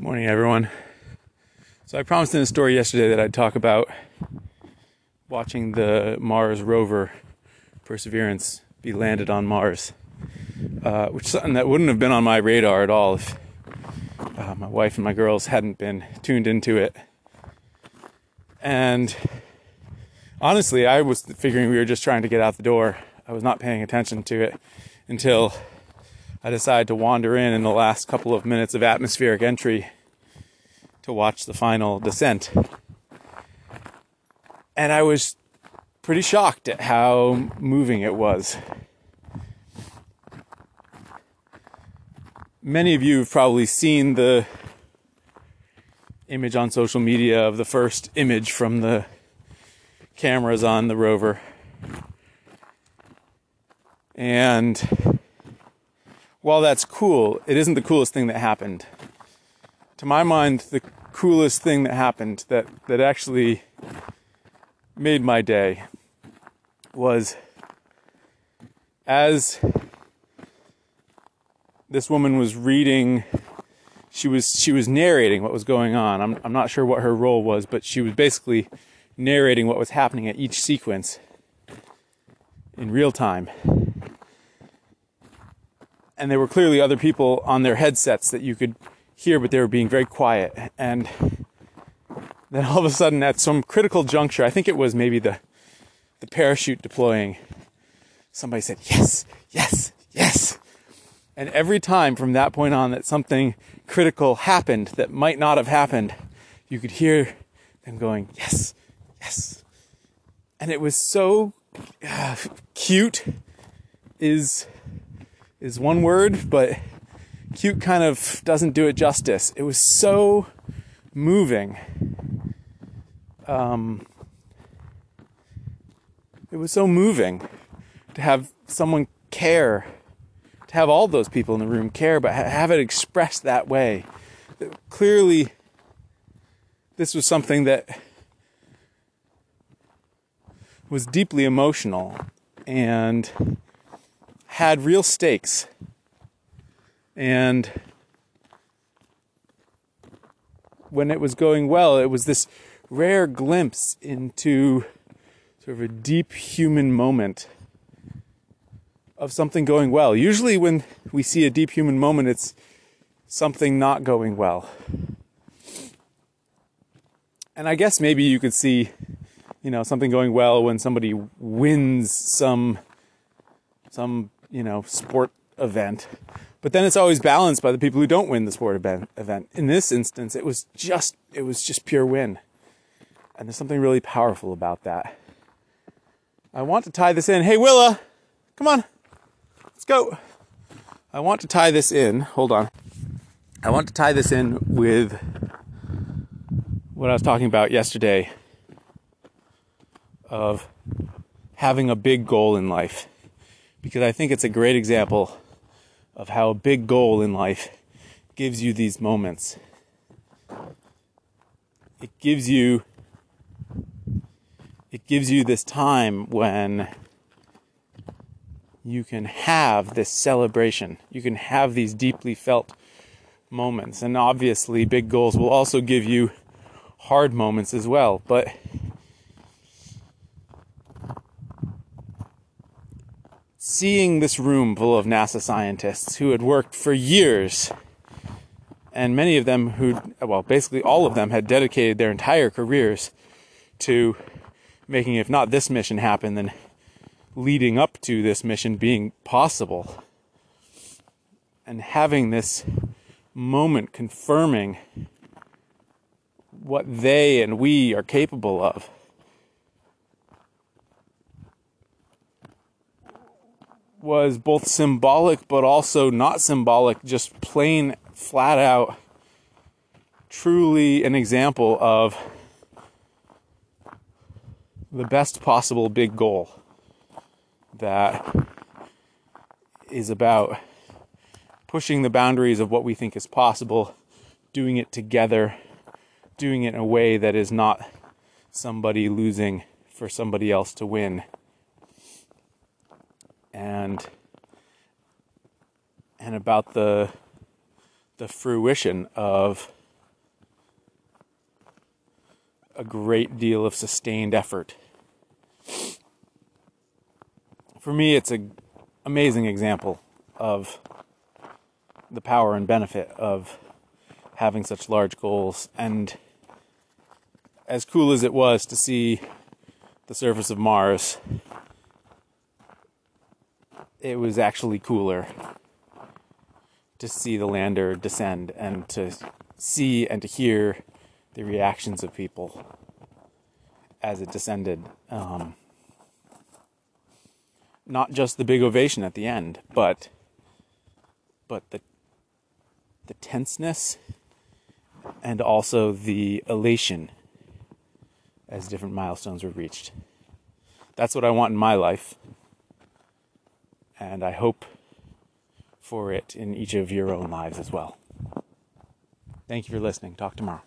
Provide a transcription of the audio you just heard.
Morning, everyone. So, I promised in a story yesterday that I'd talk about watching the Mars rover Perseverance be landed on Mars, uh, which is something that wouldn't have been on my radar at all if uh, my wife and my girls hadn't been tuned into it. And honestly, I was figuring we were just trying to get out the door. I was not paying attention to it until I decided to wander in in the last couple of minutes of atmospheric entry to watch the final descent. And I was pretty shocked at how moving it was. Many of you have probably seen the image on social media of the first image from the cameras on the rover. And while that's cool, it isn't the coolest thing that happened. To my mind, the coolest thing that happened that, that actually made my day was as this woman was reading she was she was narrating what was going on. I'm I'm not sure what her role was, but she was basically narrating what was happening at each sequence in real time and there were clearly other people on their headsets that you could hear, but they were being very quiet. And then all of a sudden, at some critical juncture, I think it was maybe the the parachute deploying, somebody said, "Yes, yes, yes." And every time from that point on that something critical happened that might not have happened, you could hear them going, "Yes, yes." And it was so uh, cute. Is is one word, but cute kind of doesn't do it justice. It was so moving. Um, it was so moving to have someone care, to have all those people in the room care, but have it expressed that way. Clearly, this was something that was deeply emotional and had real stakes. And when it was going well, it was this rare glimpse into sort of a deep human moment of something going well. Usually, when we see a deep human moment, it's something not going well. And I guess maybe you could see, you know, something going well when somebody wins some some you know, sport event. But then it's always balanced by the people who don't win the sport event. In this instance, it was just it was just pure win. And there's something really powerful about that. I want to tie this in. Hey Willa, come on. Let's go. I want to tie this in. Hold on. I want to tie this in with what I was talking about yesterday of having a big goal in life because I think it's a great example of how a big goal in life gives you these moments. It gives you it gives you this time when you can have this celebration. You can have these deeply felt moments. And obviously big goals will also give you hard moments as well, but seeing this room full of NASA scientists who had worked for years, and many of them who, well, basically all of them had dedicated their entire careers to making, if not this mission happen, then leading up to this mission being possible. And having this moment confirming what they and we are capable of. Was both symbolic but also not symbolic, just plain flat out, truly an example of the best possible big goal that is about pushing the boundaries of what we think is possible, doing it together, doing it in a way that is not somebody losing for somebody else to win and and about the the fruition of a great deal of sustained effort. For me, it's an amazing example of the power and benefit of having such large goals. And as cool as it was to see the surface of Mars, it was actually cooler to see the lander descend and to see and to hear the reactions of people as it descended. Um, not just the big ovation at the end, but but the the tenseness and also the elation as different milestones were reached. That's what I want in my life. And I hope for it in each of your own lives as well. Thank you for listening. Talk tomorrow.